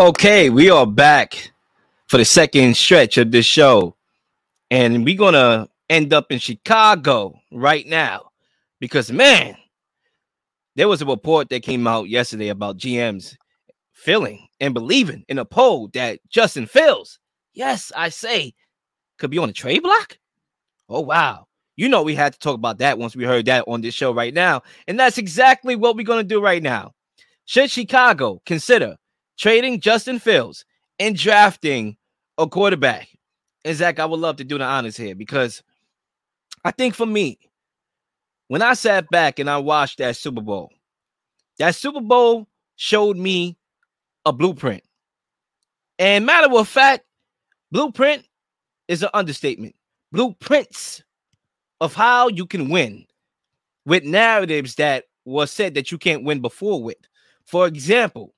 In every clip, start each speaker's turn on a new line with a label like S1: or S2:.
S1: Okay, we are back for the second stretch of this show. And we're going to end up in Chicago right now because, man, there was a report that came out yesterday about GMs feeling and believing in a poll that Justin Fields, yes, I say, could be on the trade block. Oh, wow. You know, we had to talk about that once we heard that on this show right now. And that's exactly what we're going to do right now. Should Chicago consider trading Justin Fields and drafting a quarterback? And Zach, I would love to do the honors here because I think for me, when I sat back and I watched that Super Bowl, that Super Bowl showed me a blueprint. And matter of fact, blueprint is an understatement. Blueprints of how you can win with narratives that was said that you can't win before with. For example,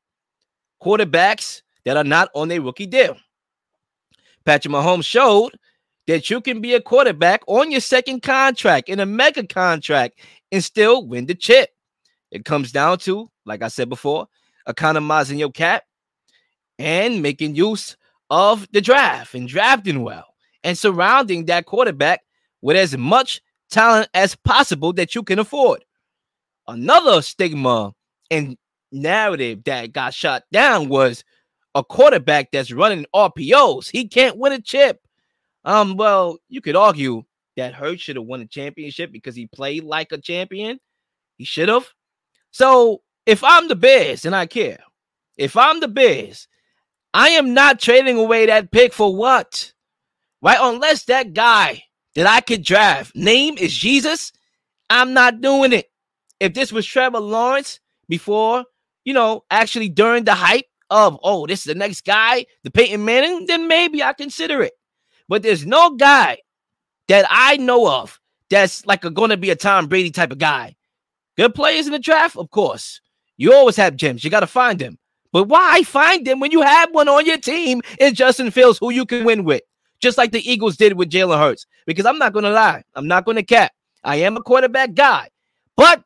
S1: quarterbacks that are not on a rookie deal. Patrick Mahomes showed that you can be a quarterback on your second contract in a mega contract and still win the chip. It comes down to, like I said before, economizing your cap and making use of the draft and drafting well and surrounding that quarterback with as much talent as possible that you can afford. Another stigma and narrative that got shot down was a quarterback that's running RPOs. He can't win a chip. Um, well, you could argue that Hurts should have won a championship because he played like a champion. He should have. So if I'm the Bears and I care, if I'm the Bears, I am not trading away that pick for what? Right? Unless that guy that I could draft name is Jesus, I'm not doing it. If this was Trevor Lawrence before, you know, actually during the hype of, oh, this is the next guy, the Peyton Manning, then maybe I consider it. But there's no guy that I know of that's like going to be a Tom Brady type of guy. Good players in the draft, of course. You always have gems. You got to find them. But why find them when you have one on your team in Justin Fields who you can win with? Just like the Eagles did with Jalen Hurts. Because I'm not going to lie. I'm not going to cap. I am a quarterback guy. But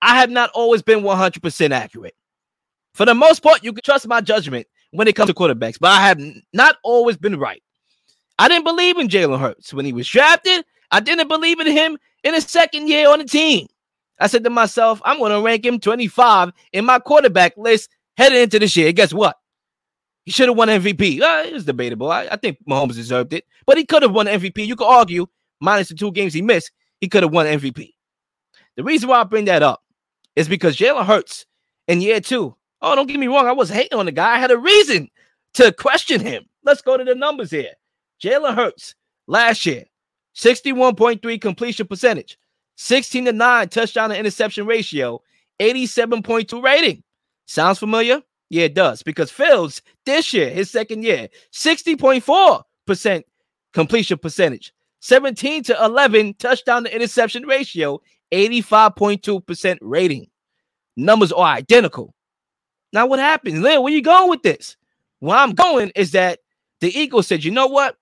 S1: I have not always been 100% accurate. For the most part, you can trust my judgment when it comes to quarterbacks, but I have not always been right. I didn't believe in Jalen Hurts when he was drafted. I didn't believe in him in his second year on the team. I said to myself, I'm going to rank him 25 in my quarterback list heading into this year. Guess what? He should have won MVP. Uh, it was debatable. I, I, think Mahomes deserved it, but he could have won MVP. You could argue, minus the two games he missed, he could have won MVP. The reason why I bring that up is because Jalen Hurts in year two. Oh, don't get me wrong. I was hating on the guy. I had a reason to question him. Let's go to the numbers here. Jalen Hurts last year, 61.3 completion percentage, 16 to 9 touchdown to interception ratio, 87.2 rating. Sounds familiar? Yeah, it does. Because Fields this year, his second year, 60.4% completion percentage, 17 to 11 touchdown to interception ratio, 85.2% rating. Numbers are identical. Now, what happens? Lynn, where you going with this? Where I'm going is that the Eagles said, you know what?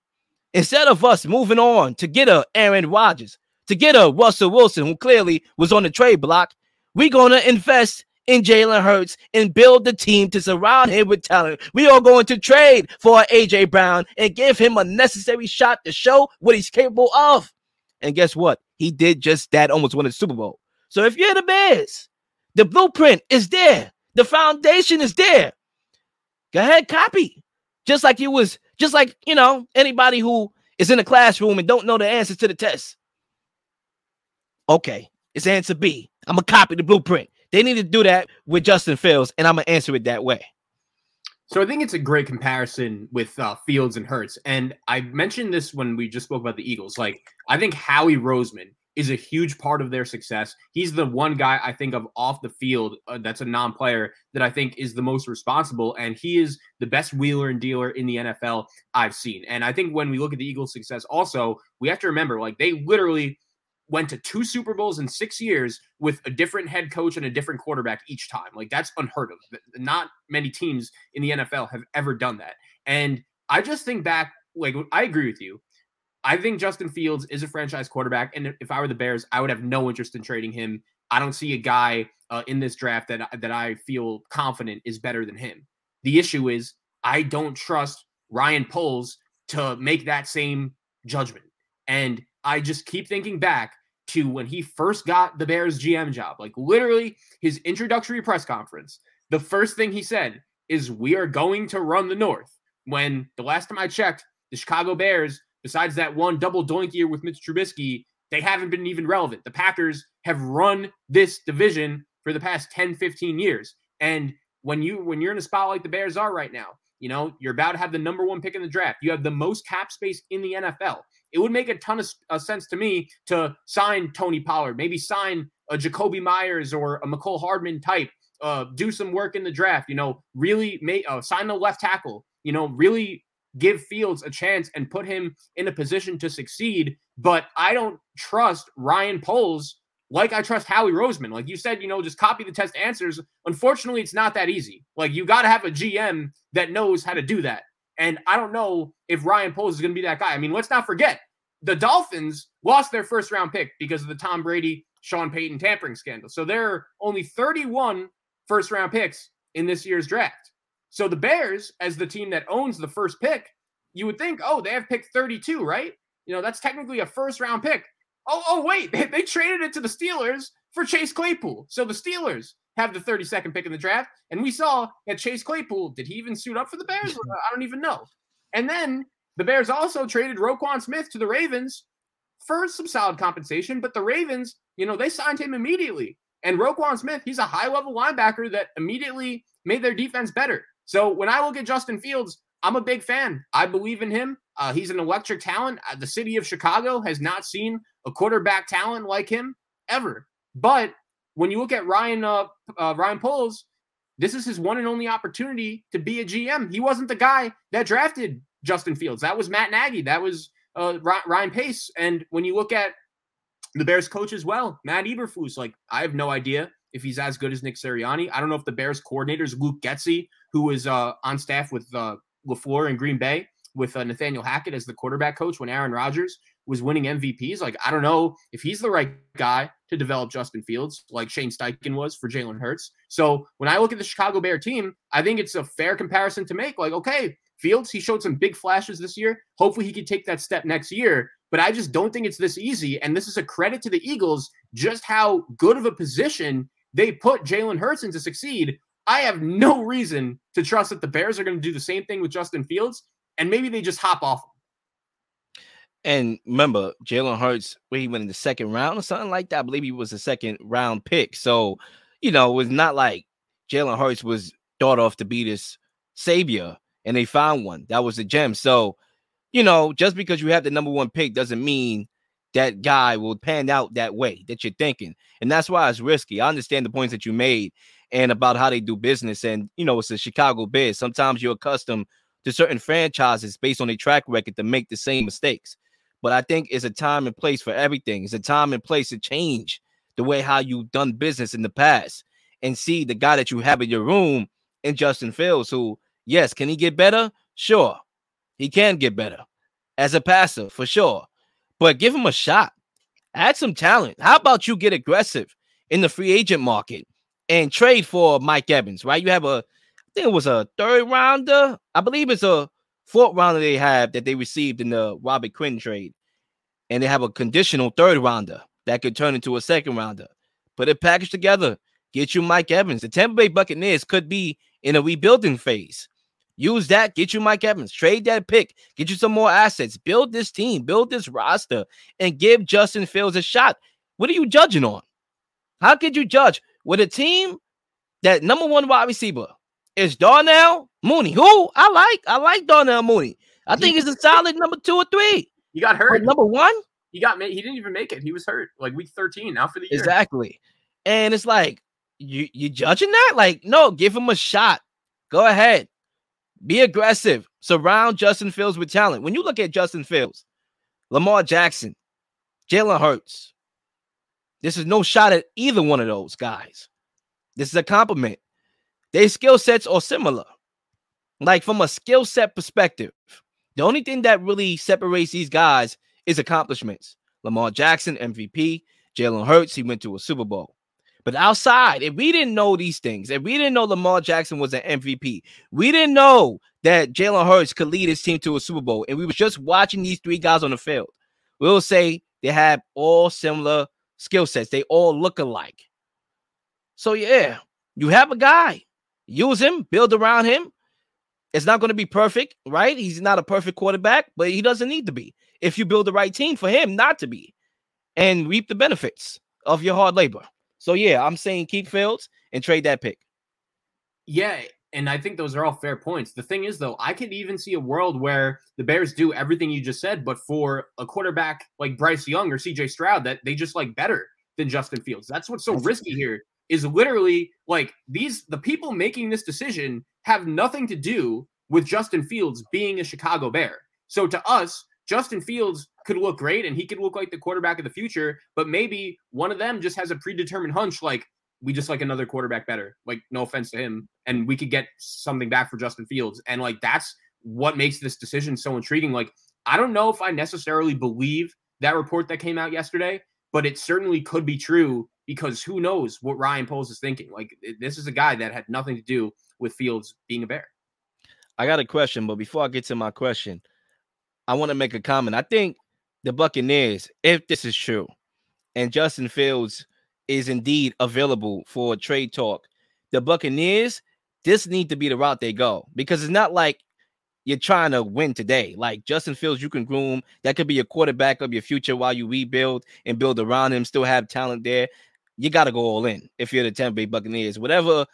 S1: Instead of us moving on to get a Aaron Rodgers, to get a Russell Wilson, who clearly was on the trade block, we're going to invest in Jalen Hurts and build the team to surround him with talent. We are going to trade for AJ Brown and give him a necessary shot to show what he's capable of. And guess what? He did just that, almost won the Super Bowl. So if you're the Bears, the blueprint is there, the foundation is there. Go ahead, copy. Just like you was just like, you know, anybody who is in a classroom and don't know the answers to the test. Okay, it's answer B. I'm gonna copy the blueprint. They need to do that with Justin Fields, and I'm gonna answer it that way.
S2: So I think it's a great comparison with uh, Fields and Hurts, and I mentioned this when we just spoke about the Eagles. Like I think Howie Roseman is a huge part of their success. He's the one guy I think of off the field uh, that's a non-player that I think is the most responsible, and he is the best wheeler and dealer in the NFL I've seen. And I think when we look at the Eagles' success, also we have to remember like they literally went to two Super Bowls in six years with a different head coach and a different quarterback each time. Like that's unheard of. Not many teams in the NFL have ever done that. And I just think back, like I agree with you. I think Justin Fields is a franchise quarterback, and if I were the Bears, I would have no interest in trading him. I don't see a guy uh, in this draft that that I feel confident is better than him. The issue is I don't trust Ryan Poles to make that same judgment. And I just keep thinking back to when he first got the Bears GM job, like literally his introductory press conference. The first thing he said is, We are going to run the North. When the last time I checked, the Chicago Bears, besides that one double doink year with Mitch Trubisky, they haven't been even relevant. The Packers have run this division for the past 10, 15 years. And when you when you're in a spot like the Bears are right now, you know, you're about to have the number one pick in the draft. You have the most cap space in the NFL. It would make a ton of uh, sense to me to sign Tony Pollard, maybe sign a Jakobi Meyers or a Mecole Hardman type, uh, do some work in the draft, you know, really make uh, sign the left tackle, you know, really give Fields a chance and put him in a position to succeed. But I don't trust Ryan Poles like I trust Howie Roseman. Like you said, you know, just copy the test answers. Unfortunately, it's not that easy. Like you got to have a GM that knows how to do that. And I don't know if Ryan Poles is going to be that guy. I mean, let's not forget the Dolphins lost their first round pick because of the Tom Brady, Sean Payton tampering scandal. So there are only 31 first round picks in this year's draft. So the Bears, as the team that owns the first pick, you would think, oh, they have pick 32, right? You know, that's technically a first round pick. Oh, oh, wait, they, they traded it to the Steelers for Chase Claypool. So the Steelers have the 32nd pick in the draft. And we saw that Chase Claypool, did he even suit up for the Bears? I don't even know. And then the Bears also traded Roquan Smith to the Ravens for some solid compensation, but the Ravens, you know, they signed him immediately. And Roquan Smith, he's a high level linebacker that immediately made their defense better. So when I look at Justin Fields, I'm a big fan. I believe in him. Uh, he's an electric talent. Uh, the city of Chicago has not seen a quarterback talent like him ever. But when you look at Ryan uh, uh, Ryan Poles, this is his one and only opportunity to be a GM. He wasn't the guy that drafted Justin Fields. That was Matt Nagy. That was uh, Ryan Pace. And when you look at the Bears coach as well, Matt Eberflus, like I have no idea if he's as good as Nick Sirianni. I don't know if the Bears coordinators Luke Getsy, who was uh, on staff with uh, LaFleur in Green Bay, with uh, Nathaniel Hackett as the quarterback coach when Aaron Rodgers was winning MVPs. Like, I don't know if he's the right guy to develop Justin Fields, like Shane Steichen was for Jalen Hurts. So when I look at the Chicago Bear team, I think it's a fair comparison to make. Like, okay, Fields, he showed some big flashes this year. Hopefully, he can take that step next year. But I just don't think it's this easy. And this is a credit to the Eagles, just how good of a position they put Jalen Hurts in to succeed. I have no reason to trust that the Bears are going to do the same thing with Justin Fields and maybe they just hop off.
S1: And remember, Jalen Hurts, where he went in the second round or something like that. I believe he was a second round pick. So, you know, it was not like Jalen Hurts was thought off to be this savior and they found one. That was a gem. So, you know, just because you have the number one pick doesn't mean that guy will pan out that way that you're thinking. And that's why it's risky. I understand the points that you made and about how they do business. And, you know, it's a Chicago Bears. Sometimes you're accustomed to certain franchises based on a track record to make the same mistakes. But I think it's a time and place for everything. It's a time and place to change the way how you've done business in the past and see the guy that you have in your room in Justin Fields, who, yes, can he get better? Sure, he can get better as a passer for sure. But give him a shot. Add some talent. How about you get aggressive in the free agent market and trade for Mike Evans, right? You have a think it was a third rounder. I believe it's a fourth rounder they have that they received in the Robert Quinn trade. And they have a conditional third rounder that could turn into a second rounder. Put it packaged together. Get you Mike Evans. The Tampa Bay Buccaneers could be in a rebuilding phase. Use that, get you Mike Evans, trade that pick, get you some more assets, build this team, build this roster, and give Justin Fields a shot. What are you judging on? How could you judge with a team that number one wide receiver is Darnell Mooney, who I like. I like Darnell Mooney. I think he's a solid number two or three.
S2: He got hurt.
S1: number one,
S2: he got he didn't even make it. He was hurt like week 13 now for the year.
S1: Exactly. And it's like you you judging that? Like, no, give him a shot. Go ahead. Be aggressive. Surround Justin Fields with talent. When you look at Justin Fields, Lamar Jackson, Jalen Hurts, this is no shot at either one of those guys. This is a compliment. Their skill sets are similar. Like from a skill set perspective, the only thing that really separates these guys is accomplishments. Lamar Jackson, MVP. Jalen Hurts, he went to a Super Bowl. But outside, if we didn't know these things, if we didn't know Lamar Jackson was an MVP, we didn't know that Jalen Hurts could lead his team to a Super Bowl, and we was just watching these three guys on the field, we'll say they have all similar skill sets. They all look alike. So yeah, you have a guy, use him, build around him. It's not going to be perfect, right? He's not a perfect quarterback, but he doesn't need to be. If you build the right team for him not to be, and reap the benefits of your hard labor. So yeah, I'm saying keep Fields and trade that pick.
S2: Yeah, and I think those are all fair points. The thing is, though, I could even see a world where the Bears do everything you just said, but for a quarterback like Bryce Young or CJ Stroud, that they just like better than Justin Fields. That's what's so risky here. Is literally like these the people making this decision have nothing to do with Justin Fields being a Chicago Bear. So to us, Justin Fields could look great and he could look like the quarterback of the future, but maybe one of them just has a predetermined hunch like we just like another quarterback better. Like, no offense to him. And we could get something back for Justin Fields. And like that's what makes this decision so intriguing. Like, I don't know if I necessarily believe that report that came out yesterday, but it certainly could be true because who knows what Ryan Poles is thinking. Like, this is a guy that had nothing to do with Fields being a bear.
S1: I got a question, but before I get to my question, I want to make a comment. I think the Buccaneers, if this is true, and Justin Fields is indeed available for trade talk, the Buccaneers, this need to be the route they go because it's not like you're trying to win today. Like Justin Fields, you can groom. That could be a quarterback of your future while you rebuild and build around him, still have talent there. You got to go all in if you're the Tampa Bay Buccaneers. Whatever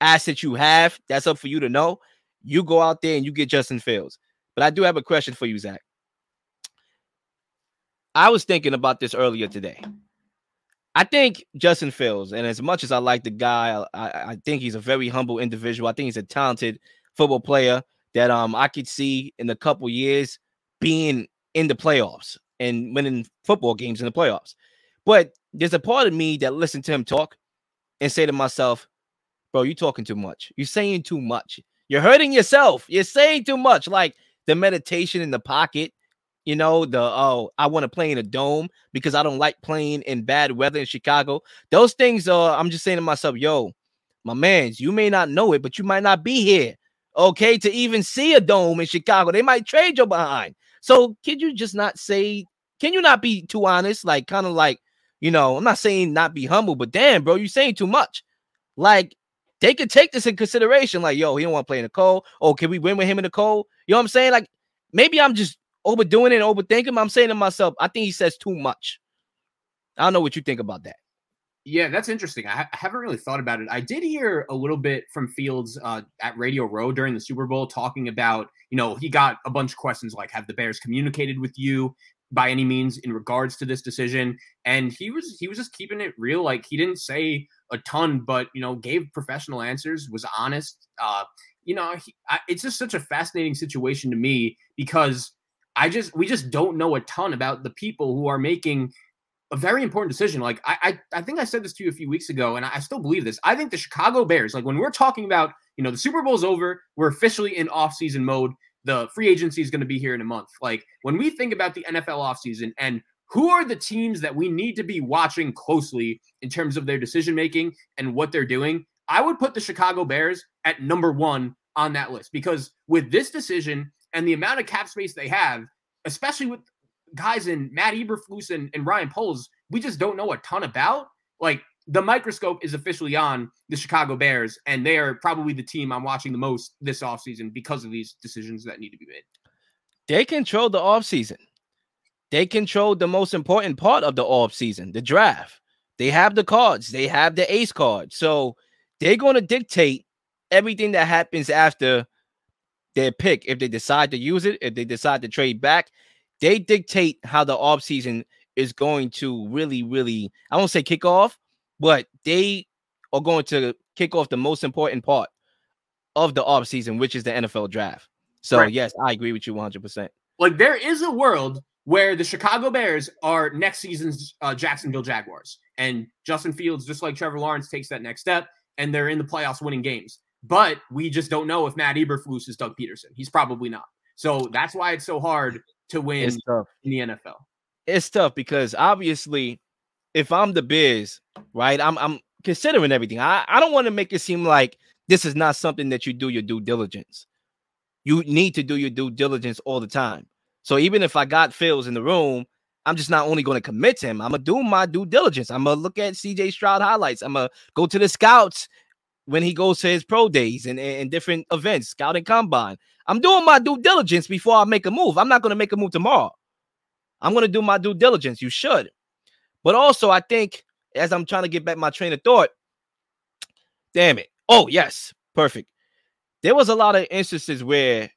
S1: asset you have, that's up for you to know. You go out there and you get Justin Fields. But I do have a question for you, Zach. I was thinking about this earlier today. I think Justin Fields, and as much as I like the guy, I, I think he's a very humble individual. I think he's a talented football player that um I could see in a couple years being in the playoffs and winning football games in the playoffs. But there's a part of me that listen to him talk and say to myself, bro, you talking too much. You're saying too much. You're hurting yourself. You're saying too much. Like the meditation in the pocket, you know, the oh, I want to play in a dome because I don't like playing in bad weather in Chicago. Those things are, I'm just saying to myself, yo, my mans, you may not know it, but you might not be here, okay, to even see a dome in Chicago. They might trade you behind. So, can you just not say, can you not be too honest? Like, kind of like, you know, I'm not saying not be humble, but damn, bro, you're saying too much. Like, they could take this in consideration. Like, yo, he don't want to play in the cold. Oh, can we win with him in the cold? You know what I'm saying? Like, maybe I'm just overdoing it and overthinking. I'm saying to myself, I think he says too much. I don't know what you think about that.
S2: Yeah, that's interesting. I, ha- I, haven't really thought about it. I did hear a little bit from Fields uh, at Radio Row during the Super Bowl talking about, you know, he got a bunch of questions like, have the Bears communicated with you by any means in regards to this decision? And he was he was just keeping it real. Like he didn't say a ton, but you know, gave professional answers, was honest. Uh, you know, he, I, it's just such a fascinating situation to me because I just we just don't know a ton about the people who are making a very important decision. Like I, I, I think I said this to you a few weeks ago, and I, still believe this. I think the Chicago Bears, like when we're talking about, you know, the Super Bowl's over, we're officially in off-season mode. The free agency is going to be here in a month. Like when we think about the NFL offseason and who are the teams that we need to be watching closely in terms of their decision making and what they're doing, I would put the Chicago Bears at number one on that list because with this decision and the amount of cap space they have, especially with guys in Matt Eberflus and, and Ryan Poles, we just don't know a ton about. Like the microscope is officially on the Chicago Bears, and they are probably the team I'm watching the most this offseason because of these decisions that need to be made.
S1: They control the offseason. They control the most important part of the offseason, the draft. They have the cards, they have the ace card. So they're going to dictate everything that happens after their pick. If they decide to use it, if they decide to trade back, they dictate how the offseason is going to really, really, I won't say kick off, but they are going to kick off the most important part of the offseason, which is the NFL draft. So, right. yes, I agree with you 100%.
S2: Like, there is a world where the Chicago Bears are next season's uh, Jacksonville Jaguars. And Justin Fields, just like Trevor Lawrence, takes that next step and they're in the playoffs winning games. But we just don't know if Matt Eberflus is Doug Pederson. He's probably not. So that's why it's so hard to win in the NFL.
S1: It's tough because obviously, if I'm the Biz, right, I'm I'm considering everything. I, I don't want to make it seem like this is not something that you do your due diligence. You need to do your due diligence all the time. So even if I got Fields in the room, I'm just not only going to commit to him, I'm going to do my due diligence. I'm going to look at CJ Stroud highlights. I'm going to go to the scouts when he goes to his pro days and, and different events, scouting combine. I'm doing my due diligence before I make a move. I'm not going to make a move tomorrow. I'm going to do my due diligence. You should. But also, I think as I'm trying to get back my train of thought, damn it. Oh, yes. Perfect. There was a lot of instances where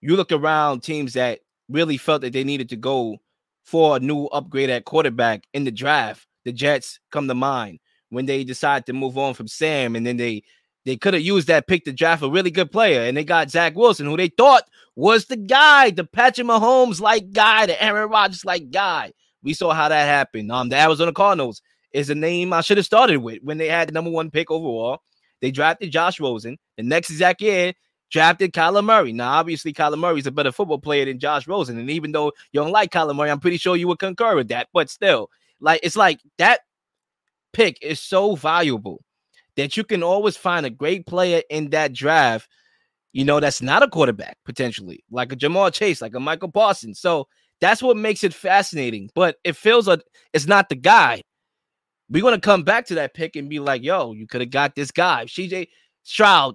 S1: you look around teams that really felt that they needed to go for a new upgrade at quarterback in the draft. The Jets come to mind when they decided to move on from Sam, and then they they could have used that pick to draft a really good player, and they got Zach Wilson, who they thought was the guy, the Patrick Mahomes like guy, the Aaron Rodgers like guy. We saw how that happened. Um, the Arizona Cardinals is a name I should have started with when they had the number one pick overall. They drafted Josh Rosen. The next exact year, drafted Kyler Murray. Now, obviously, Kyler Murray's a better football player than Josh Rosen. And even though you don't like Kyler Murray, I'm pretty sure you would concur with that. But still, like it's like that pick is so valuable that you can always find a great player in that draft, you know, that's not a quarterback potentially, like a Jamal Chase, like a Michael Parsons. So that's what makes it fascinating. But it feels like it's not the guy. We're gonna come back to that pick and be like, yo, you could have got this guy. CJ Stroud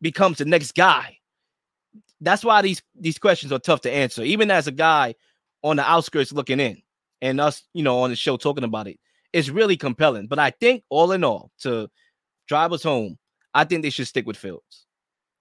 S1: becomes the next guy. That's why these these questions are tough to answer, even as a guy on the outskirts looking in, and us, you know, on the show talking about it. It's really compelling. But I think all in all, to drive us home, I think they should stick with Fields.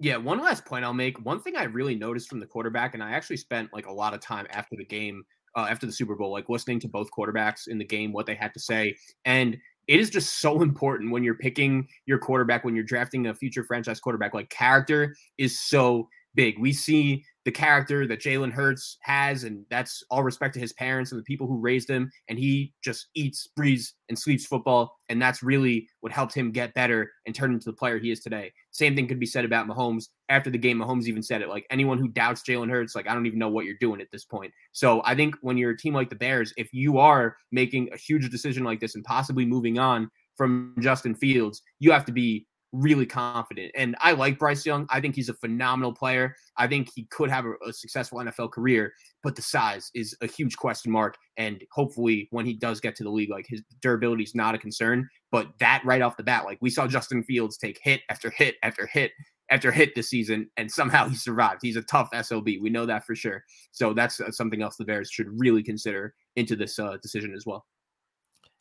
S2: Yeah, one last point I'll make. One thing I really noticed from the quarterback, and I actually spent like a lot of time after the game, uh, after the Super Bowl, like listening to both quarterbacks in the game, what they had to say. And it is just so important when you're picking your quarterback, when you're drafting a future franchise quarterback. Like character is so big. We see the character that Jalen Hurts has, and that's all respect to his parents and the people who raised him. And he just eats, breathes, and sleeps football. And that's really what helped him get better and turn into the player he is today. Same thing could be said about Mahomes. After the game, Mahomes even said it like anyone who doubts Jalen Hurts, like, I don't even know what you're doing at this point. So I think when you're a team like the Bears, if you are making a huge decision like this and possibly moving on from Justin Fields, you have to be really confident. And I like Bryce Young. I think he's a phenomenal player. I think he could have a, a, successful NFL career, but the size is a huge question mark. And hopefully, when he does get to the league, like his durability is not a concern. But that right off the bat, like we saw Justin Fields take hit after hit after hit after hit this season, and somehow he survived. He's a tough SOB. We know that for sure. So that's uh, something else the Bears should really consider into this uh, decision as well.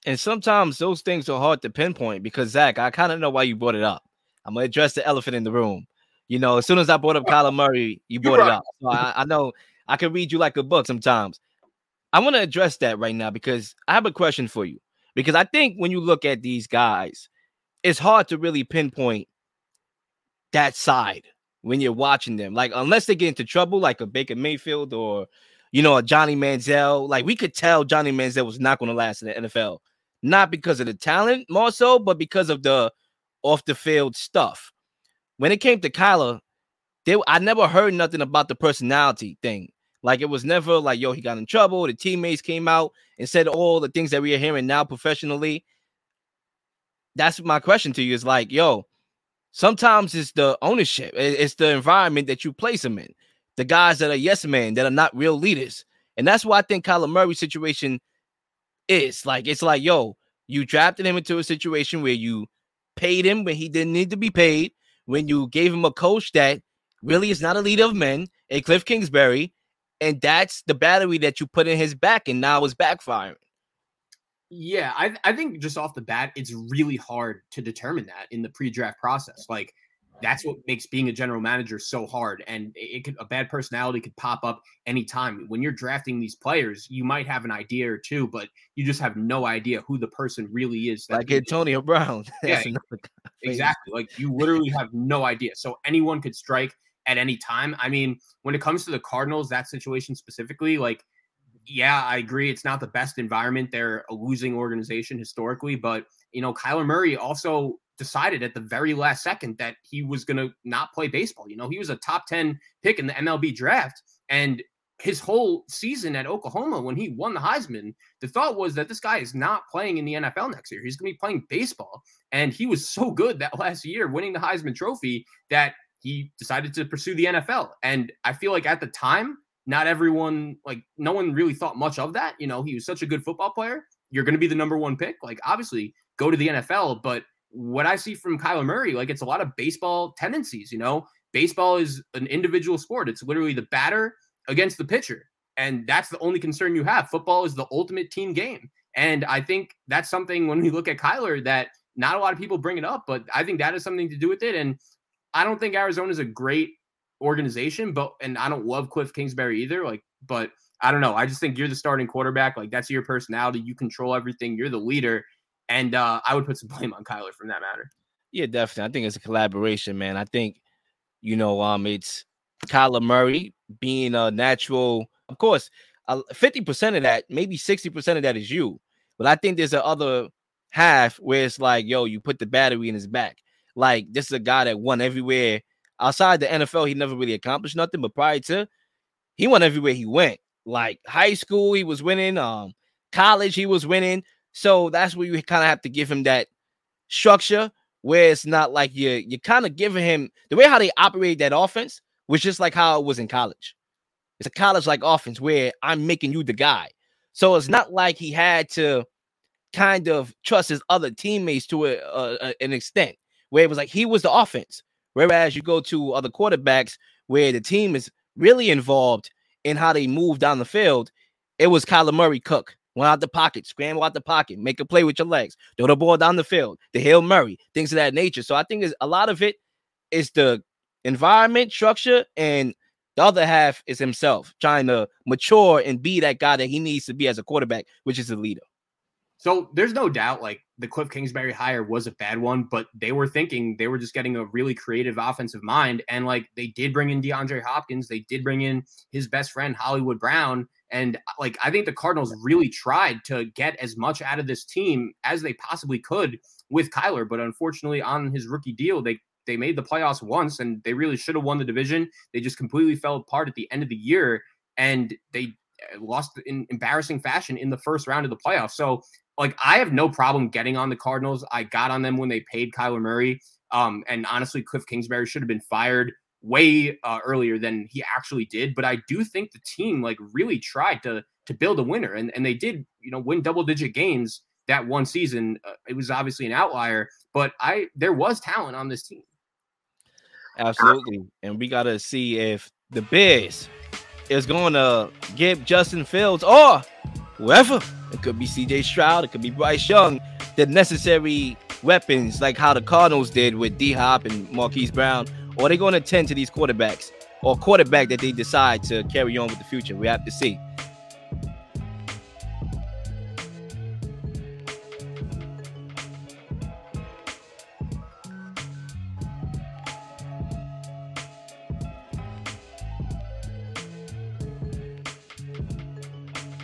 S1: And sometimes those things are hard to pinpoint because Zach, I kind of know why you brought it up. I'm gonna address the elephant in the room. You know, as soon as I brought up Kyler Murray, you brought it up. So I, I know I can read you like a book sometimes. I want to address that right now because I have a question for you. Because I think when you look at these guys, it's hard to really pinpoint that side when you're watching them. Like, unless they get into trouble, like a Baker Mayfield or you know, a Johnny Manziel. Like we could tell Johnny Manziel was not going to last in the NFL, not because of the talent more so, but because of the off the field stuff. When it came to Kyler, they, I never heard nothing about the personality thing. Like it was never like, yo, he got in trouble. The teammates came out and said all the things that we are hearing now professionally. That's my question to you is like, yo, sometimes it's the ownership, it's the environment that you place them in the guys that are yes men that are not real leaders. And that's why I think Kyler Murray's situation is like it's like, yo, you drafted him into a situation where you paid him when he didn't need to be paid, when you gave him a coach that really is not a leader of men, a Cliff Kingsbury, and that's the battery that you put in his back, and now it's backfiring.
S2: Yeah, I I think just off the bat, it's really hard to determine that in the pre-draft process. Like that's what makes being a general manager so hard. And it could a bad personality could pop up anytime. When you're drafting these players, you might have an idea or two, but you just have no idea who the person really is.
S1: Like Antonio Brown.
S2: yeah, exactly. Like you literally have no idea. So anyone could strike at any time. I mean, when it comes to the Cardinals, that situation specifically, like yeah, I agree. It's not the best environment. They're a losing organization historically, but you know, Kyler Murray also decided at the very last second that he was going to not play baseball. You know, he was a top 10 pick in the MLB draft. And his whole season at Oklahoma when he won the Heisman, the thought was that this guy is not playing in the NFL next year. He's going to be playing baseball. And he was so good that last year, winning the Heisman Trophy, that he decided to pursue the NFL. And I feel like at the time, not everyone, like, no one really thought much of that. You know, he was such a good football player. You're going to be the number one pick. Like, obviously, go to the NFL. But what I see from Kyler Murray, like, it's a lot of baseball tendencies, you know? Baseball is an individual sport. It's literally the batter against the pitcher. And that's the only concern you have. Football is the ultimate team game. And I think that's something when we look at Kyler that not a lot of people bring it up, but I think that is something to do with it. And I don't think Arizona is a great organization, but and I don't love Cliff Kingsbury either. Like, but I don't know. I just think you're the starting quarterback. Like that's your personality. You control everything. You're the leader. And uh, I would put some blame on Kyler from that matter.
S1: Yeah, definitely. I think it's a collaboration, man. I think, you know, um, it's Kyler Murray being a natural, of course, uh, 50% of that, maybe 60% of that is you. But I think there's the other half where it's like, yo, you put the battery in his back. Like, this is a guy that won everywhere. Outside the NFL, he never really accomplished nothing. But prior to, he won everywhere he went. Like high school, he was winning. Um, college, he was winning. So that's where you kind of have to give him that structure where it's not like you're you're kind of giving him the way how they operate that offense was just like how it was in college. It's a college like offense where I'm making you the guy. So it's not like he had to kind of trust his other teammates to a, a, an extent where it was like he was the offense. Whereas you go to other quarterbacks where the team is really involved in how they move down the field, it was Kyler Murray Cook. Out the pocket, scramble out the pocket, make a play with your legs, throw the ball down the field, the Hail Murray, things of that nature. So I think a lot of it is the environment, structure, and the other half is himself trying to mature and be that guy that he needs to be as a quarterback, which is a leader.
S2: So there's no doubt like the Cliff Kingsbury hire was a bad one, but they were thinking they were just getting a really creative offensive mind. And like they did bring in DeAndre Hopkins, they did bring in his best friend Hollywood Brown. And like I think the Cardinals really tried to get as much out of this team as they possibly could with Kyler. But unfortunately, on his rookie deal, they they made the playoffs once and they really should have won the division. They just completely fell apart at the end of the year and they uh, lost in embarrassing fashion in the first round of the playoffs. So, like, I have no problem getting on the Cardinals. I got on them when they paid Kyler Murray. Um, and honestly, Cliff Kingsbury should have been fired way uh, earlier than he actually did. But I do think the team like really tried to to build a winner, and and they did, you know, win double digit games that one season. Uh, it was obviously an outlier, but I there was talent on this team.
S1: Absolutely. And we got to see if the Bears is going to give Justin Fields or whoever, it could be CJ Stroud, it could be Bryce Young, the necessary weapons like how the Cardinals did with D Hop and Marquise Brown, or are they going to tend to these quarterbacks or quarterback that they decide to carry on with the future? We have to see.